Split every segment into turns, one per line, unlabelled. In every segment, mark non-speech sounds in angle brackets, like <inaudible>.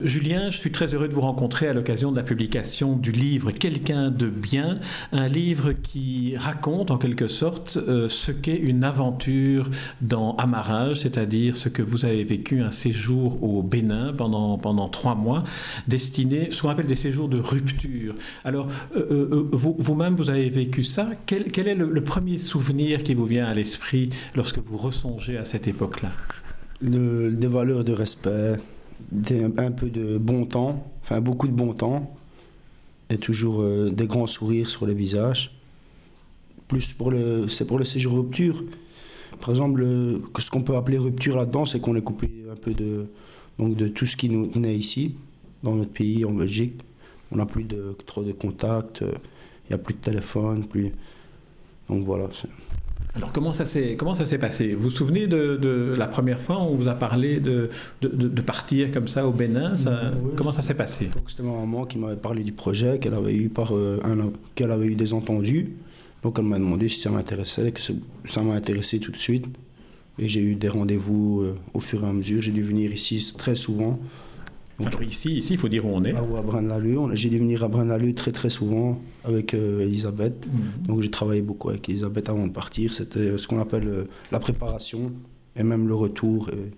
Julien, je suis très heureux de vous rencontrer à l'occasion de la publication du livre Quelqu'un de bien, un livre qui raconte en quelque sorte euh, ce qu'est une aventure dans Amarage, c'est-à-dire ce que vous avez vécu un séjour au Bénin pendant, pendant trois mois, destiné, ce qu'on appelle des séjours de rupture. Alors, euh, euh, vous, même vous avez vécu ça. Quel, est le, le, premier souvenir qui vous vient à l'esprit lorsque vous ressongez à cette époque-là?
Des valeurs de respect un peu de bon temps, enfin beaucoup de bon temps, et toujours euh, des grands sourires sur le visage. Plus pour le, c'est pour le séjour rupture. Par exemple, ce qu'on peut appeler rupture là-dedans, c'est qu'on est coupé un peu de, donc de tout ce qui nous tenait ici, dans notre pays, en Belgique. On n'a plus de, trop de contacts, il n'y a plus de téléphone, plus. Donc voilà.
Alors comment ça s'est comment ça s'est passé? Vous vous souvenez de, la première fois où on vous a parlé de, de, partir comme ça au Bénin? Ça, Comment ça s'est passé?
C'était ma maman qui m'avait parlé du projet qu'elle avait eu par euh, un qu'elle avait eu des entendus. Donc elle m'a demandé si ça m'intéressait, que ça m'a intéressé tout de suite. Et j'ai eu des rendez-vous euh, au fur et à mesure. J'ai dû venir ici très souvent
alors ici, ici, il faut dire où on est.
Ah, à Braine-l'Alleud. J'ai dû venir à Braine-l'Alleud très très souvent avec euh, Elisabeth. Mhm. Donc j'ai travaillé beaucoup avec Elisabeth avant de partir. C'était ce qu'on appelle euh, la préparation et même le retour. Et,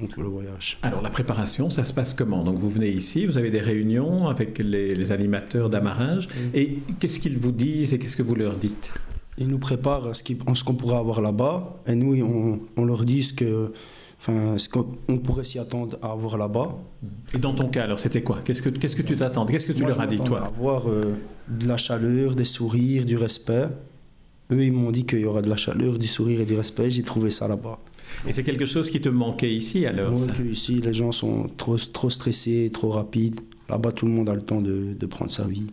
donc le voyage.
Alors la préparation, ça se passe comment? Donc vous venez ici, vous avez des réunions avec les, animateurs d'amarrage. Et qu'est-ce qu'ils vous disent et qu'est-ce que vous leur dites?
Ils nous préparent ce qu'on pourrait avoir là-bas. Et nous, on, on leur dit ce que Enfin, ce qu'on pourrait s'y attendre à avoir là-bas.
Et dans ton cas, alors, c'était quoi? Qu'est-ce que qu'est-ce que tu t'attends Qu'est-ce que tu leur as dit, toi?
Avoir euh, de la chaleur, des sourires, du respect. Eux, ils m'ont dit qu'il y aura de la chaleur, du sourire et du respect. J'ai trouvé ça là-bas.
Et c'est quelque chose qui te manquait ici, alors
ça? ici, les gens sont trop, trop stressés, trop rapides. Là-bas, tout le monde a le temps de, de prendre sa vie.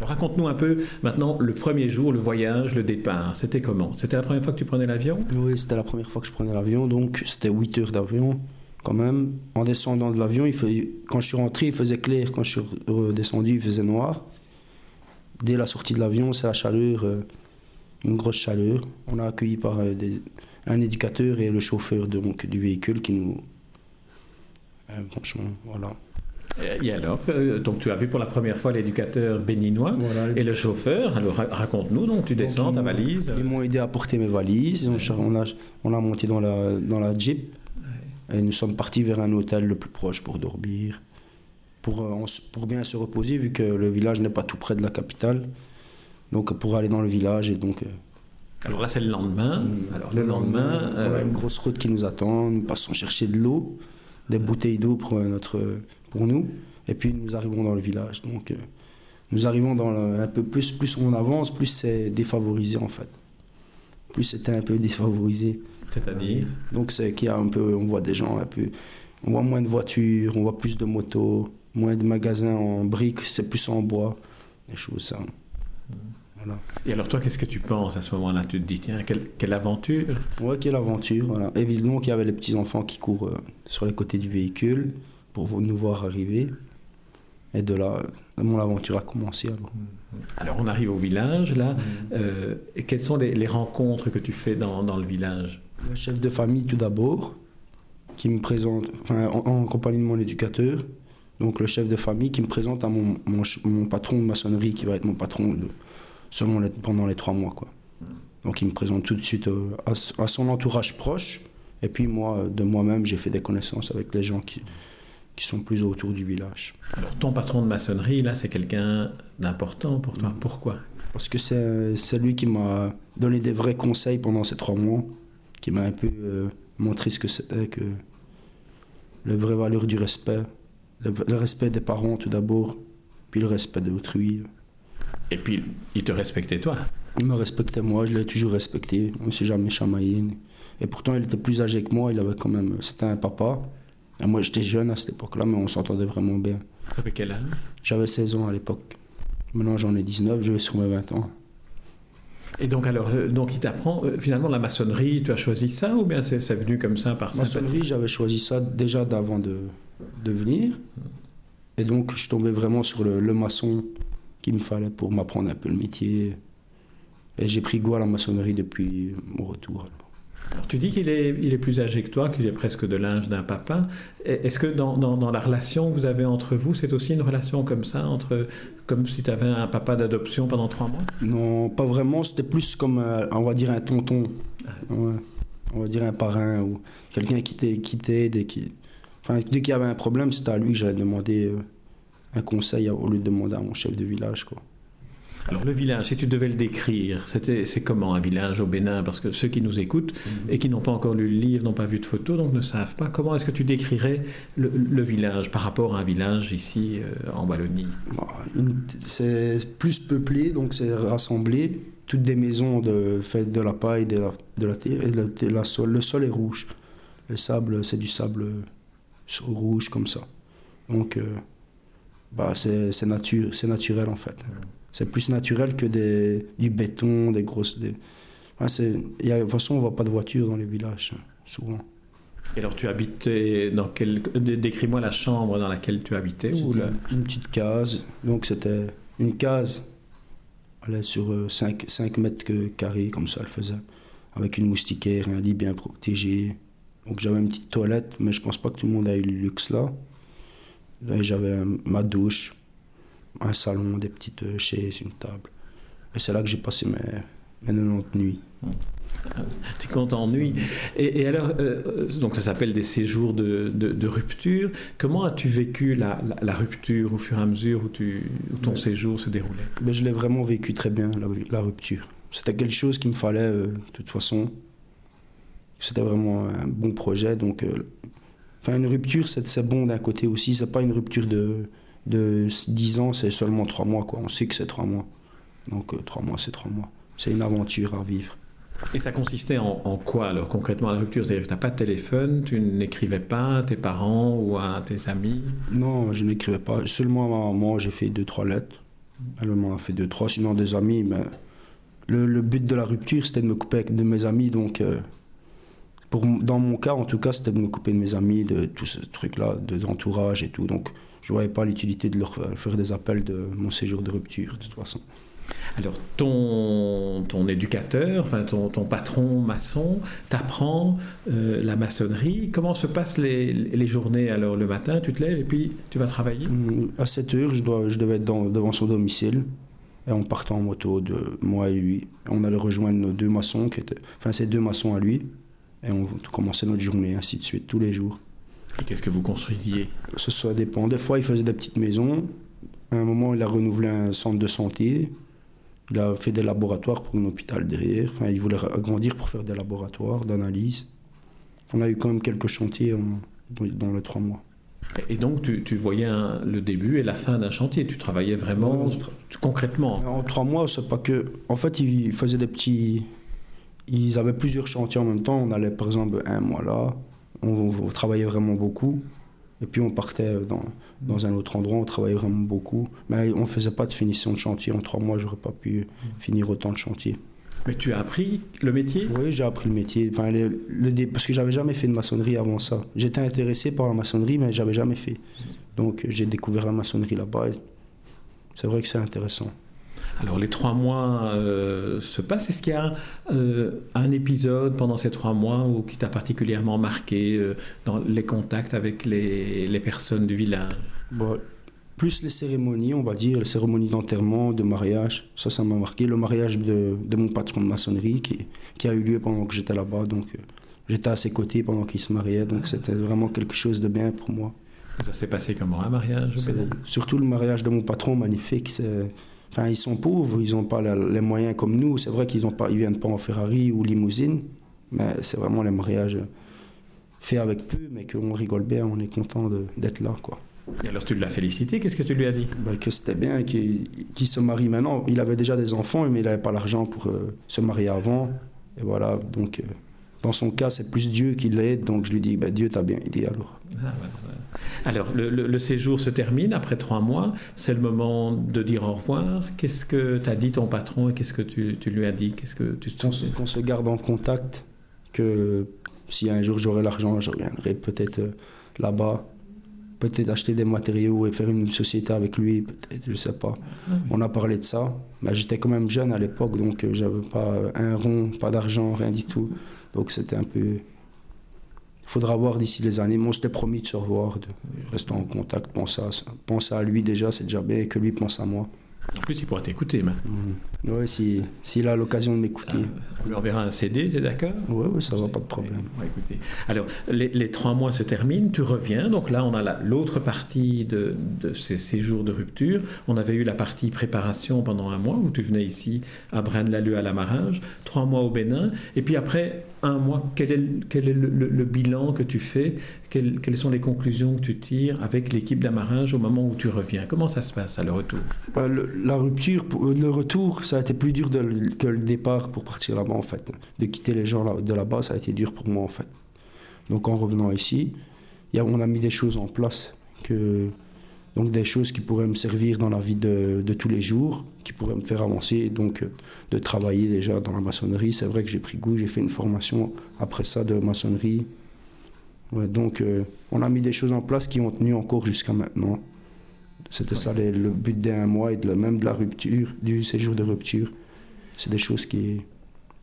Raconte-nous un peu maintenant le premier jour, le voyage, le départ. C'était comment? C'était la première fois que tu prenais l'avion?
Oui, c'était la première fois que je prenais l'avion, donc c'était 8 heures d'avion quand même. En descendant de l'avion, quand je suis rentré, il faisait clair. Quand je suis redescendu, il faisait noir. Dès la sortie de l'avion, c'est la chaleur, euh, une grosse chaleur. On a accueilli par euh, un éducateur et le chauffeur du véhicule qui nous... Euh, franchement, voilà.
Et alors, euh, donc tu as vu pour la première fois l'éducateur béninois et le chauffeur. Alors raconte-nous, donc tu descends ta valise.
Ils m'ont aidé à porter mes valises. On, a, on a monté dans la, dans la Jeep et nous sommes partis vers un hôtel le plus proche pour dormir, pour, euh, pour bien se reposer vu que le village n'est pas tout près de la capitale. Donc pour aller dans le village et donc. Euh,
alors là c'est le lendemain. Mm. Alors le lendemain.
On a une grosse route qui nous attend. Nous passons chercher de l'eau, des bouteilles d'eau pour notre pour nous. Et puis nous arrivons dans le village. Donc euh, nous arrivons dans un peu plus, plus on avance, plus c'est défavorisé en fait. Plus c'était un peu défavorisé.
C'est-à-dire
Donc c'est qu'il y a un peu, on voit des gens un peu, on voit moins de voitures, on voit plus de motos, moins de magasins en briques, c'est plus en bois, des choses ça.
Voilà. Et alors toi, qu'est-ce que tu penses à ce moment-là? Tu te dis, tiens, quelle, quelle aventure?
Ouais, quelle aventure. Voilà. Évidemment qu'il y avait les petits-enfants qui courent euh, sur les côtés du véhicule pour nous voir arriver. Et de là, mon aventure a commencé. Alors,
alors on arrive au village, là. Euh, et quelles sont les, rencontres que tu fais dans, dans, le village?
Le chef de famille, tout d'abord, qui me présente, enfin, en, compagnie de mon éducateur. Donc, le chef de famille qui me présente à mon, mon, patron de maçonnerie, qui va être mon patron seulement pendant les trois mois. Quoi. Donc, il me présente tout de suite euh, à, à, son entourage proche. Et puis, moi, de moi-même, j'ai fait des connaissances avec les gens qui, qui sont plus autour du village.
Alors ton patron de maçonnerie, là, c'est quelqu'un d'important pour toi. Mm. Pourquoi?
Parce que c'est lui qui m'a donné des vrais conseils pendant ces trois mois, qui m'a un peu euh, montré ce que c'était, que la vraie valeur du respect, le, respect des parents tout d'abord, puis le respect d'autrui.
Et puis, il te respectait toi?
Il me respectait moi, je l'ai toujours respecté, on ne s'est jamais chamaillé. Et pourtant, il était plus âgé que moi, il avait quand même, c'était un papa. Et moi, j'étais jeune à cette époque-là, mais on s'entendait vraiment bien.
Tu avais quel âge
J'avais 16 ans à l'époque. Maintenant, j'en ai 19, je vais sur mes 20 ans.
Et donc, alors, euh, donc il t'apprend, euh, finalement, la maçonnerie, tu as choisi ça ou bien c'est venu comme ça par
ça Maçonnerie, j'avais choisi ça déjà d'avant de, de venir. Et donc, je tombais vraiment sur le, le maçon qu'il me fallait pour m'apprendre un peu le métier. Et j'ai pris goût à la maçonnerie depuis mon retour.
Alors, tu dis qu'il est, il est plus âgé que toi, qu'il est presque de l'âge d'un papa. Est-ce que dans, dans, la relation que vous avez entre vous, c'est aussi une relation comme ça, entre, comme si tu avais un papa d'adoption pendant trois mois?
Non, pas vraiment. C'était plus comme, on va dire, un tonton. Ah. On va dire un parrain ou quelqu'un qui t'aide et qui... Enfin, dès qu'il y avait un problème, c'était à lui que j'allais demander euh, un conseil au lieu de demander à mon chef de village, quoi.
Alors le village, si tu devais le décrire, c'est comment un village au Bénin? Parce que ceux qui nous écoutent mhm. et qui n'ont pas encore lu le livre, n'ont pas vu de photos, donc ne savent pas. Comment est-ce que tu décrirais le, village par rapport à un village ici euh, en Wallonie?
Bah, C'est plus peuplé, donc c'est rassemblé. Toutes des maisons de, faites de la paille, de la, de la terre, et de la, sol. le sol est rouge. Le sable, c'est du sable rouge comme ça. Donc, euh, bah, c'est nature, naturel en fait. C'est plus naturel que des, du béton, des grosses. Des... y a, de toute façon, on ne voit pas de voiture dans les villages, souvent.
Et alors, tu habitais dans quel. Décris-moi la chambre dans laquelle tu habitais ou
Une petite case. Donc, c'était une case elle sur 5, euh, 5 mètres carrés, comme ça, elle faisait. Avec une moustiquaire, un lit bien protégé. Donc, j'avais une petite toilette, mais je pense pas que tout le monde a eu le luxe là. Et j'avais ma douche, un salon, des petites euh, chaises, une table. Et c'est là que j'ai passé mes, mes 90 nuits.
Tu comptes en nuit. Et, alors, euh, donc ça s'appelle des séjours de, de, rupture. Comment as-tu vécu la, la, rupture au fur et à mesure où, tu, ton séjour se déroulait?
Ben, Je l'ai vraiment vécu très bien, la, la rupture. C'était quelque chose qu'il me fallait euh, de toute façon. C'était vraiment un bon projet. Donc, enfin, une rupture, c'est bon d'un côté aussi. C'est pas une rupture de, de 10 ans, c'est seulement 3 mois. Quoi. On sait que c'est 3 mois. Donc 3 euh, mois, c'est 3 mois. C'est une aventure à vivre.
Et ça consistait en, quoi alors concrètement la rupture? C'est-à-dire que tu n'as pas de téléphone, tu n'écrivais pas à tes parents ou à tes amis?
Non, je n'écrivais pas. Seulement à ma maman, j'ai fait 2-3 lettres. Elle m'en a fait 2-3, sinon des amis. Mais le, le, but de la rupture, c'était de me couper avec de mes amis. Donc, euh, pour, dans mon cas, en tout cas, c'était de me couper de mes amis, de tout ce truc-là, de l'entourage et tout. Donc, je ne voyais pas l'utilité de leur faire des appels de mon séjour de rupture, de toute façon.
Alors, ton, ton éducateur, enfin ton, ton patron maçon, t'apprend euh, la maçonnerie. Comment se passent les, les, journées Alors, le matin, tu te lèves et puis tu vas travailler?
Mmh, À 7 heures, je, dois, je devais être devant son domicile. Et on partait en moto de moi et lui. On allait rejoindre nos deux maçons, qui étaient, enfin, ces deux maçons à lui. Et on commençait notre journée, ainsi de suite, tous les jours.
Et qu'est-ce que vous construisiez?
Ce soit dépend. Des fois, il faisait des petites maisons. À un moment, il a renouvelé un centre de santé. Il a fait des laboratoires pour un hôpital derrière. Enfin, il voulait agrandir pour faire des laboratoires d'analyse. On a eu quand même quelques chantiers dans les trois mois.
Et donc, tu, voyais le début et la fin d'un chantier. Tu travaillais vraiment concrètement.
En trois mois, c'est pas que. En fait, ils faisaient des petits. Ils avaient plusieurs chantiers en même temps. On allait, par exemple, un mois là, on, travaillait vraiment beaucoup. Et puis on partait dans, dans, un autre endroit, on travaillait vraiment beaucoup. Mais on ne faisait pas de finition de chantier. En trois mois, j'aurais pas pu finir autant de chantiers.
Mais tu as appris le métier?
Oui, j'ai appris le métier. Enfin, le, parce que j'avais jamais fait de maçonnerie avant ça. J'étais intéressé par la maçonnerie, mais j'avais jamais fait. Donc j'ai découvert la maçonnerie là-bas. C'est vrai que c'est intéressant.
Alors les trois mois euh, se passent. Est-ce qu'il y a euh, un épisode pendant ces trois mois où, qui t'a particulièrement marqué euh, dans les contacts avec les, les personnes du village?
Plus les cérémonies, on va dire, les cérémonies d'enterrement, de mariage, ça, ça m'a marqué. Le mariage de, de, mon patron de maçonnerie qui, qui, a eu lieu pendant que j'étais là-bas. Donc j'étais à ses côtés pendant qu'il se mariait. Donc c'était vraiment quelque chose de bien pour moi.
Ça s'est passé comment un mariage
Surtout le mariage de mon patron magnifique. C'est Enfin, ils sont pauvres, ils n'ont pas les moyens comme nous. C'est vrai qu'ils ne viennent pas en Ferrari ou limousine, mais c'est vraiment les mariages faits avec peu, mais qu'on rigole bien, on est content d'être là. Quoi.
Et alors tu l'as félicité, qu'est-ce que tu lui as dit?
Bah, Que c'était bien, qu'il se marie maintenant. Il avait déjà des enfants, mais il n'avait pas l'argent pour euh, se marier avant. Et voilà, donc euh, dans son cas, c'est plus Dieu qui l'aide, donc je lui dis, bah, Dieu t'a bien aidé alors. Ah,
alors, le, séjour se termine après trois mois. C'est le moment de dire au revoir. Qu'est-ce que t'as dit ton patron et qu'est-ce que tu, lui as dit? Qu'est-ce que tu
Qu'on se, se, garde en contact. Que si un jour j'aurai l'argent, je reviendrai peut-être euh, là-bas. Peut-être acheter des matériaux et faire une société avec lui, peut-être, je sais pas.
Ah
On a parlé de ça, mais j'étais quand même jeune à l'époque, donc euh, j'avais pas un rond, pas d'argent, rien du tout. Donc c'était un peu. Il faudra voir d'ici les années. Moi, on s'était promis de se revoir, de rester en contact, penser à, penser à lui déjà, c'est déjà bien, et que lui pense à moi.
En plus, il pourra t'écouter maintenant.
Mhm. Ouais, si, s'il a l'occasion de m'écouter.
On lui enverra un CD, t'es d'accord
Ouais, ouais, ça va, pas de problème.
Ouais, écoutez. Alors, les, les trois mois se terminent, tu reviens. Donc là, on a la- l'autre partie de, de ces séjours de rupture. On avait eu la partie préparation pendant un mois, où tu venais ici à Braine-l'Alleud à l'Amarage, trois mois au Bénin. Et puis après un mois, quel est, le- quel est le, le- le bilan que tu fais? Quelles, quelles sont les conclusions que tu tires avec l'équipe d'Amarage au moment où tu reviens? Comment ça se passe à le retour?
Bah, le- la rupture, pour- le retour, ça a été plus dur que le départ pour partir là-bas en fait. De quitter les gens de là-bas, ça a été dur pour moi en fait. Donc en revenant ici, on a mis des choses en place, donc des choses qui pourraient me servir dans la vie de, tous les jours, qui pourraient me faire avancer, donc euh, de travailler déjà dans la maçonnerie. C'est vrai que j'ai pris goût, j'ai fait une formation après ça de maçonnerie. Donc euh, on a mis des choses en place qui ont tenu encore jusqu'à maintenant. C'était ça les- le but d'un mois et de même de la rupture, du séjour de rupture. C'est des choses qui,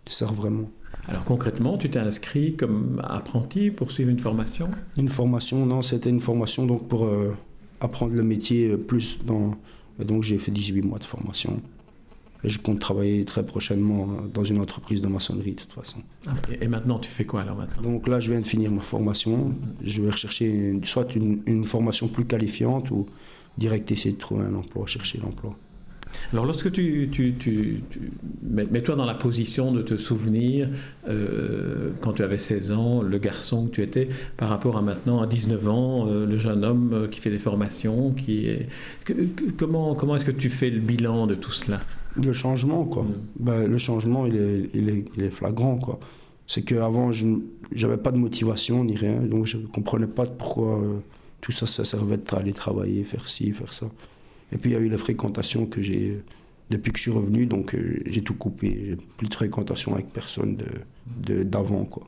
qui servent vraiment.
Alors concrètement, tu t'es inscrit comme apprenti pour suivre une formation?
Une formation, non, c'était une formation donc pour euh, apprendre le métier euh, plus dans. et Donc j'ai fait 18 mois de formation. Et je compte travailler très prochainement euh, dans une entreprise de maçonnerie de toute façon.
Et, et maintenant, tu fais quoi alors maintenant?
Donc là, je viens de finir ma formation. Je vais rechercher une- soit une, une formation plus qualifiante ou direct essayer de trouver un emploi, chercher l'emploi.
Alors lorsque tu, tu, tu, tu- mets- mets-toi dans la position de te souvenir euh, quand tu avais 16 ans, le garçon que tu étais, par rapport à maintenant à 19 ans, euh, le jeune homme euh, qui fait des formations, qui est que- que- comment comment est-ce que tu fais le bilan de tout cela?
Le changement, quoi.
Mm.
Ben, le changement, il est, il est, il est flagrant, quoi. C'est qu'avant, je n'avais pas de motivation ni rien, donc je ne comprenais pas pourquoi euh, tout ça, ça servait d'aller travailler, faire ci, faire ça. Et puis, il y a eu les fréquentations que j'ai, depuis que je suis revenu, donc euh, j'ai tout coupé. J'ai plus de fréquentation avec personne de, de- d'avant, quoi.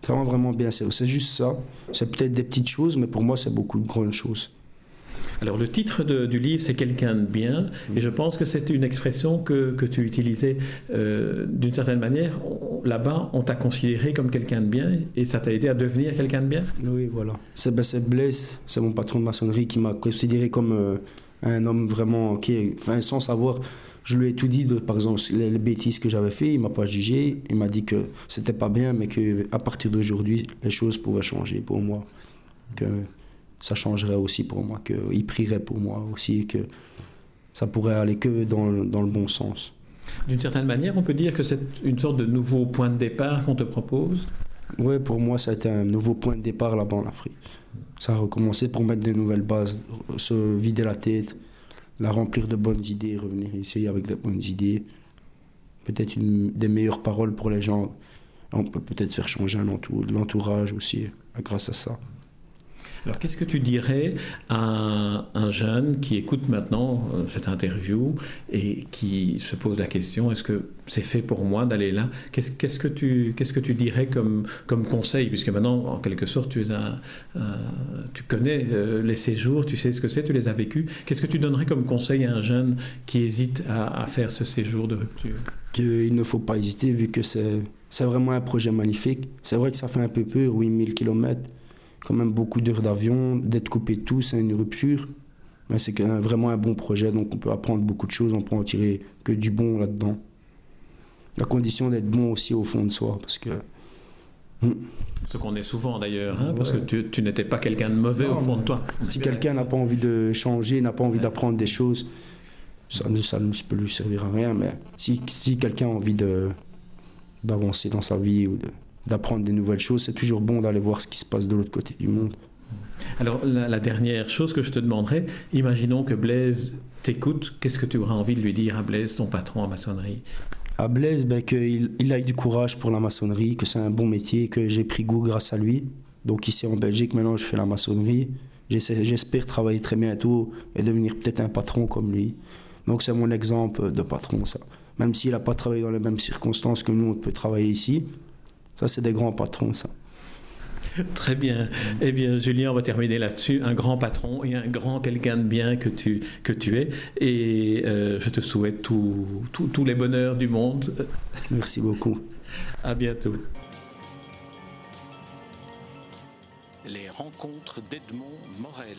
Ça va vraiment bien, c'est juste ça. C'est peut-être des petites choses, mais pour moi, c'est beaucoup de grandes choses.
Alors le titre de- du livre, c'est quelqu'un de bien, et je pense que c'est une expression que, que tu utilisais euh, d'une certaine manière. Là-bas, on t'a considéré comme quelqu'un de bien, et ça t'a aidé à devenir quelqu'un de bien?
Oui, voilà. C'est ben, c'est Blaise, c'est mon patron de maçonnerie qui m'a considéré comme euh, un homme vraiment qui, enfin, sans savoir, je lui ai tout dit de, par exemple, les, les bêtises que j'avais fait, il m'a pas jugé, il m'a dit que c'était pas bien, mais que à partir d'aujourd'hui, les choses pouvaient changer pour moi, que ça changerait aussi pour moi, qu'il prierait pour moi aussi, que ça pourrait aller que dans, le- dans le bon sens.
D'une certaine manière, on peut dire que c'est une sorte de nouveau point de départ qu'on te propose?
Ouais, pour moi, ça a été un nouveau point de départ là-bas en Afrique. Ça a recommencé pour mettre des nouvelles bases, se vider la tête, la remplir de bonnes idées, revenir ici avec de bonnes idées. Peut-être une- des meilleures paroles pour les gens. On peut peut-être faire changer l'entourage aussi grâce à ça.
Alors, qu'est-ce que tu dirais à un jeune qui écoute maintenant euh, cette interview et qui se pose la question est-ce que c'est fait pour moi d'aller là? Qu'est-ce qu'est-ce que tu qu'est-ce que tu dirais comme comme conseil? Puisque maintenant en quelque sorte tu es tu connais euh, les séjours, tu sais ce que c'est, tu les as vécus. Qu'est-ce que tu donnerais comme conseil à un jeune qui hésite à, à faire ce séjour de rupture?
Qu'il ne faut pas hésiter vu que c'est c'est vraiment un projet magnifique. C'est vrai que ça fait un peu peur, 8000 km, quand même beaucoup d'heures d'avion, d'être coupé de tout, c'est une rupture. Mais c'est vraiment un bon projet, donc on peut apprendre beaucoup de choses, on peut en tirer que du bon là-dedans. La condition d'être bon aussi au fond de soi, parce que
Ce qu'on est souvent d'ailleurs, hein, parce que tu, tu n'étais pas quelqu'un de mauvais
Non,
au fond de toi.
si quelqu'un n'a pas envie de changer, n'a pas envie d'apprendre des choses, ça, ne- ça ne peut lui servir à rien. Mais si, si quelqu'un a envie d'avancer dans sa vie ou de- d'apprendre des nouvelles choses, c'est toujours bon d'aller voir ce qui se passe de l'autre côté du monde.
Alors, la, la dernière chose que je te demanderais, imaginons que Blaise t'écoute, qu'est-ce que tu auras envie de lui dire à Blaise, ton patron en maçonnerie?
À Blaise, ben, qu'il il a eu du courage pour la maçonnerie, que c'est un bon métier, que j'ai pris goût grâce à lui. Donc ici en Belgique, maintenant je fais la maçonnerie. J'espère travailler très bientôt et devenir peut-être un patron comme lui. Donc c'est mon exemple de patron, ça. Même s'il n'a pas travaillé dans les mêmes circonstances que nous, on peut travailler ici. Ça, c'est des grands patrons, ça. <laughs>
Très bien. Eh bien, Julien, on va terminer là-dessus. Un grand patron et un grand quelqu'un de bien que tu, que tu es. Et euh, je te souhaite tous les bonheurs du monde.
Merci beaucoup. <laughs>
À bientôt. Les rencontres d'Edmond Morel.